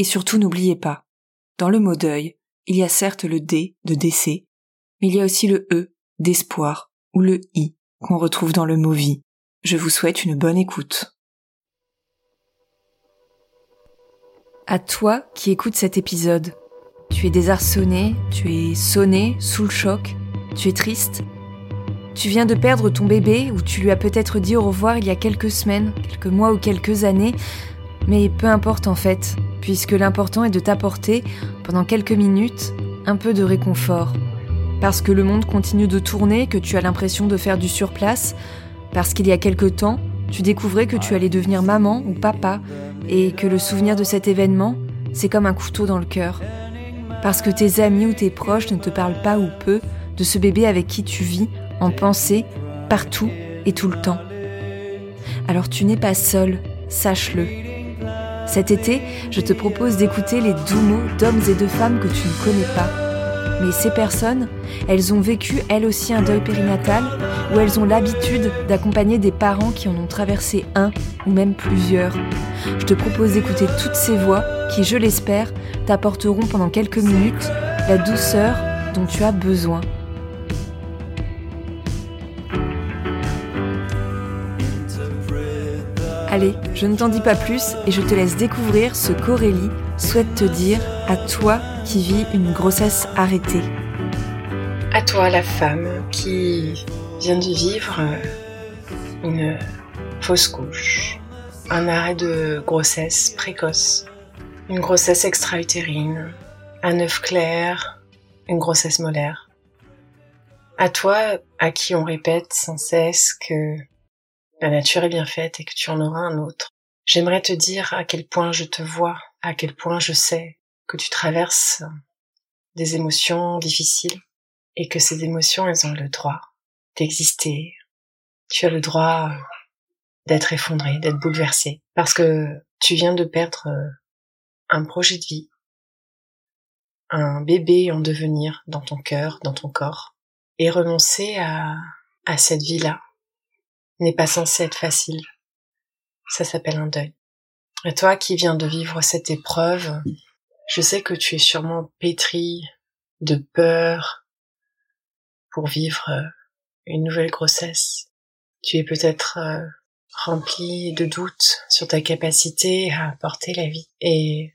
Et surtout n'oubliez pas, dans le mot deuil, il y a certes le D de décès, mais il y a aussi le E d'espoir ou le I qu'on retrouve dans le mot vie. Je vous souhaite une bonne écoute. À toi qui écoutes cet épisode, tu es désarçonné, tu es sonné, sous le choc, tu es triste. Tu viens de perdre ton bébé ou tu lui as peut-être dit au revoir il y a quelques semaines, quelques mois ou quelques années, mais peu importe en fait, puisque l'important est de t'apporter, pendant quelques minutes, un peu de réconfort. Parce que le monde continue de tourner, que tu as l'impression de faire du surplace, parce qu'il y a quelque temps, tu découvrais que tu allais devenir maman ou papa, et que le souvenir de cet événement, c'est comme un couteau dans le cœur. Parce que tes amis ou tes proches ne te parlent pas ou peu de ce bébé avec qui tu vis, en pensée, partout et tout le temps. Alors tu n'es pas seul, sache-le. Cet été, je te propose d'écouter les doux mots d'hommes et de femmes que tu ne connais pas. Mais ces personnes, elles ont vécu elles aussi un deuil périnatal, ou elles ont l'habitude d'accompagner des parents qui en ont traversé un ou même plusieurs. Je te propose d'écouter toutes ces voix qui, je l'espère, t'apporteront pendant quelques minutes la douceur dont tu as besoin. Allez, je ne t'en dis pas plus et je te laisse découvrir ce qu'Aurélie souhaite te dire à toi qui vis une grossesse arrêtée. À toi la femme qui vient de vivre une fausse couche, un arrêt de grossesse précoce, une grossesse extra-utérine, un œuf clair, une grossesse molaire. À toi à qui on répète sans cesse que la nature est bien faite et que tu en auras un autre. J'aimerais te dire à quel point je te vois, à quel point je sais que tu traverses des émotions difficiles et que ces émotions, elles ont le droit d'exister. Tu as le droit d'être effondré, d'être bouleversé, parce que tu viens de perdre un projet de vie, un bébé en devenir dans ton cœur, dans ton corps, et renoncer à, à cette vie-là n'est pas censé être facile. Ça s'appelle un deuil. Et toi qui viens de vivre cette épreuve, je sais que tu es sûrement pétri de peur pour vivre euh, une nouvelle grossesse. Tu es peut-être euh, rempli de doutes sur ta capacité à porter la vie. Et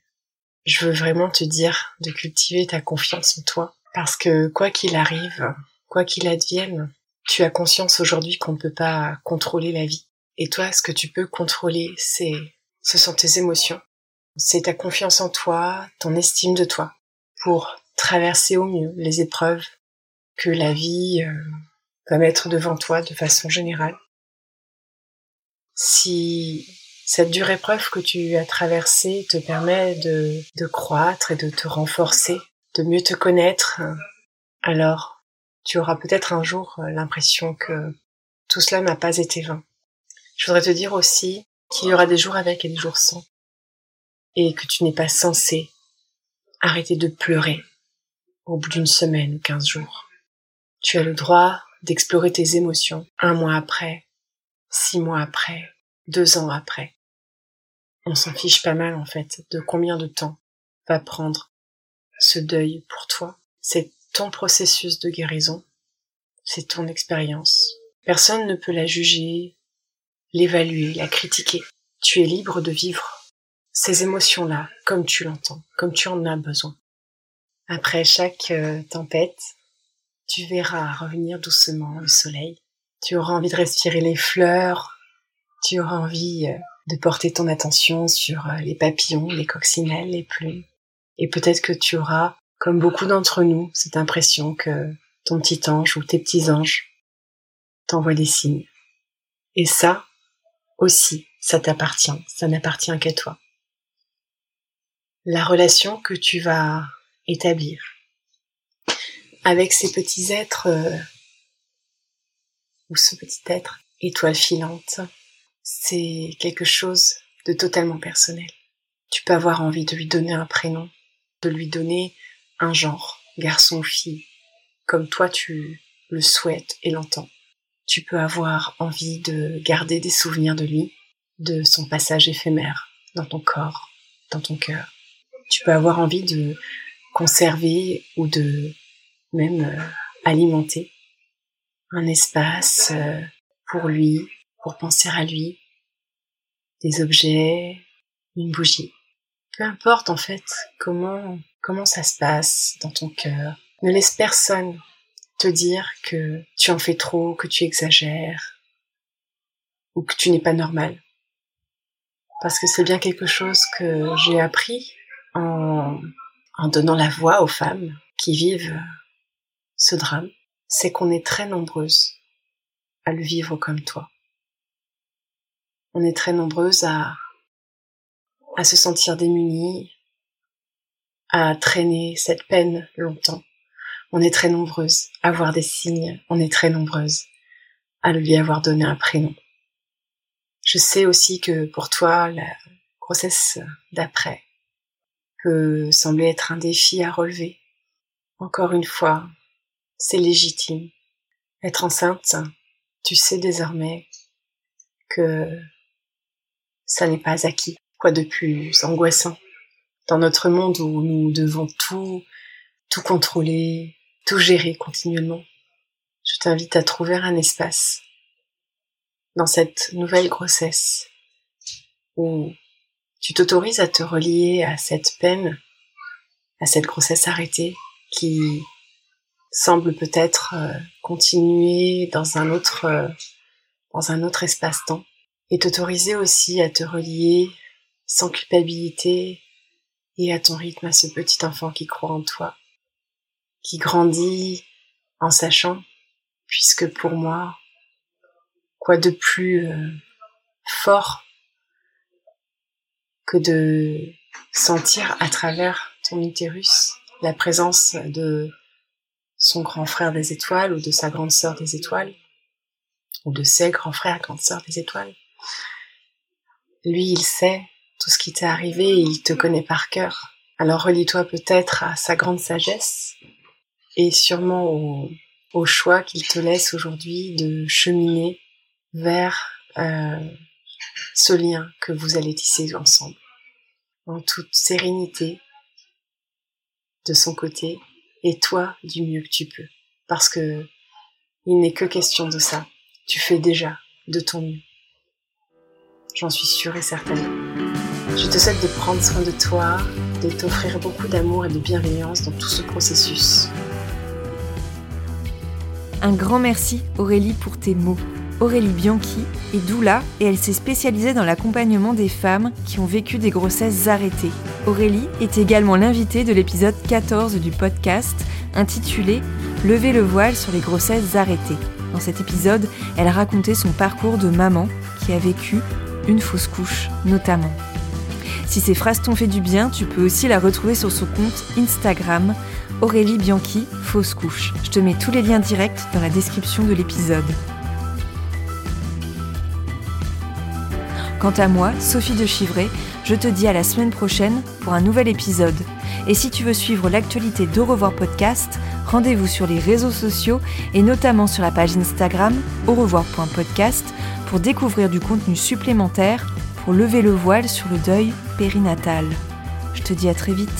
je veux vraiment te dire de cultiver ta confiance en toi. Parce que quoi qu'il arrive, quoi qu'il advienne, tu as conscience aujourd'hui qu'on ne peut pas contrôler la vie. Et toi, ce que tu peux contrôler, c'est, ce sont tes émotions? C'est ta confiance en toi, ton estime de toi, pour traverser au mieux les épreuves que la vie euh, va mettre devant toi de façon générale. Si cette dure épreuve que tu as traversée te permet de, de croître et de te renforcer, de mieux te connaître, alors tu auras peut-être un jour euh, l'impression que tout cela n'a pas été vain. Je voudrais te dire aussi qu'il y aura des jours avec et des jours sans, et que tu n'es pas censé arrêter de pleurer au bout d'une semaine ou quinze jours. Tu as le droit d'explorer tes émotions un mois après, six mois après, deux ans après. On s'en fiche pas mal en fait de combien de temps va prendre ce deuil pour toi. C'est ton processus de guérison, c'est ton expérience. Personne ne peut la juger, l'évaluer, la critiquer. Tu es libre de vivre ces émotions-là comme tu l'entends, comme tu en as besoin. Après chaque euh, tempête, tu verras revenir doucement le soleil. Tu auras envie de respirer les fleurs. Tu auras envie euh, de porter ton attention sur euh, les papillons, les coccinelles, les plumes. Et peut-être que tu auras, comme beaucoup d'entre nous, cette impression que ton petit ange ou tes petits anges t'envoient des signes. Et ça, aussi, ça t'appartient, ça n'appartient qu'à toi. La relation que tu vas établir avec ces petits êtres euh, ou ce petit être étoile filante, c'est quelque chose de totalement personnel. Tu peux avoir envie de lui donner un prénom, de lui donner un genre, garçon ou fille, comme toi tu le souhaites et l'entends. Tu peux avoir envie de garder des souvenirs de lui, de son passage éphémère dans ton corps, dans ton cœur. Tu peux avoir envie de conserver ou de même euh, alimenter un espace euh, pour lui, pour penser à lui, des objets, une bougie. Peu importe en fait comment comment ça se passe dans ton cœur. Ne laisse personne te dire que tu en fais trop, que tu exagères ou que tu n'es pas normal. Parce que c'est bien quelque chose que j'ai appris en, en donnant la voix aux femmes qui vivent ce drame, c'est qu'on est très nombreuses à le vivre comme toi. On est très nombreuses à, à se sentir démunies, à traîner cette peine longtemps. On est très nombreuses à voir des signes, on est très nombreuses à lui avoir donné un prénom. Je sais aussi que pour toi, la grossesse d'après peut sembler être un défi à relever. Encore une fois, c'est légitime. Être enceinte, tu sais désormais que ça n'est pas acquis. Quoi de plus angoissant dans notre monde où nous devons tout, tout contrôler, tout gérer continuellement. Je t'invite à trouver un espace dans cette nouvelle grossesse où tu t'autorises à te relier à cette peine, à cette grossesse arrêtée qui semble peut-être euh, continuer dans un autre euh, dans un autre espace-temps et t'autoriser aussi à te relier sans culpabilité et à ton rythme à ce petit enfant qui croit en toi, qui grandit en sachant, puisque pour moi, quoi de plus euh, fort que de sentir à travers ton utérus la présence de son grand frère des étoiles ou de sa grande sœur des étoiles, ou de ses grands frères, grandes sœurs des étoiles. Lui, il sait tout ce qui t'est arrivé il te connaît par cœur. Alors relie-toi peut-être à sa grande sagesse et sûrement au, au choix qu'il te laisse aujourd'hui de cheminer vers euh, ce lien que vous allez tisser ensemble, en toute sérénité de son côté et toi du mieux que tu peux. Parce que il n'est que question de ça. Tu fais déjà de ton mieux. J'en suis sûre et certaine. Je te souhaite de prendre soin de toi, de t'offrir beaucoup d'amour et de bienveillance dans tout ce processus. Un grand merci Aurélie pour tes mots. Aurélie Bianchi est doula et elle s'est spécialisée dans l'accompagnement des femmes qui ont vécu des grossesses arrêtées. Aurélie est également l'invitée de l'épisode 14 du podcast intitulé Lever le voile sur les grossesses arrêtées. Dans cet épisode, elle racontait son parcours de maman qui a vécu une fausse couche notamment. Si ces phrases t'ont fait du bien, tu peux aussi la retrouver sur son compte Instagram Aurélie Bianchi fausse couche. Je te mets tous les liens directs dans la description de l'épisode. Quant à moi, Sophie de Chivray, je te dis à la semaine prochaine pour un nouvel épisode. Et si tu veux suivre l'actualité d'Au revoir podcast, rendez-vous sur les réseaux sociaux et notamment sur la page Instagram au revoir.podcast pour découvrir du contenu supplémentaire pour lever le voile sur le deuil périnatal. Je te dis à très vite.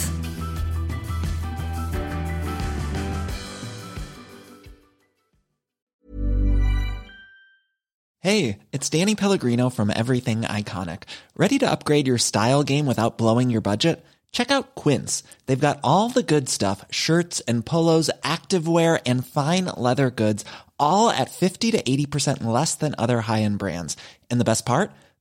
Hey, it's Danny Pellegrino from Everything Iconic. Ready to upgrade your style game without blowing your budget? Check out Quince. They've got all the good stuff shirts and polos, activewear, and fine leather goods, all at 50 to 80% less than other high end brands. And the best part?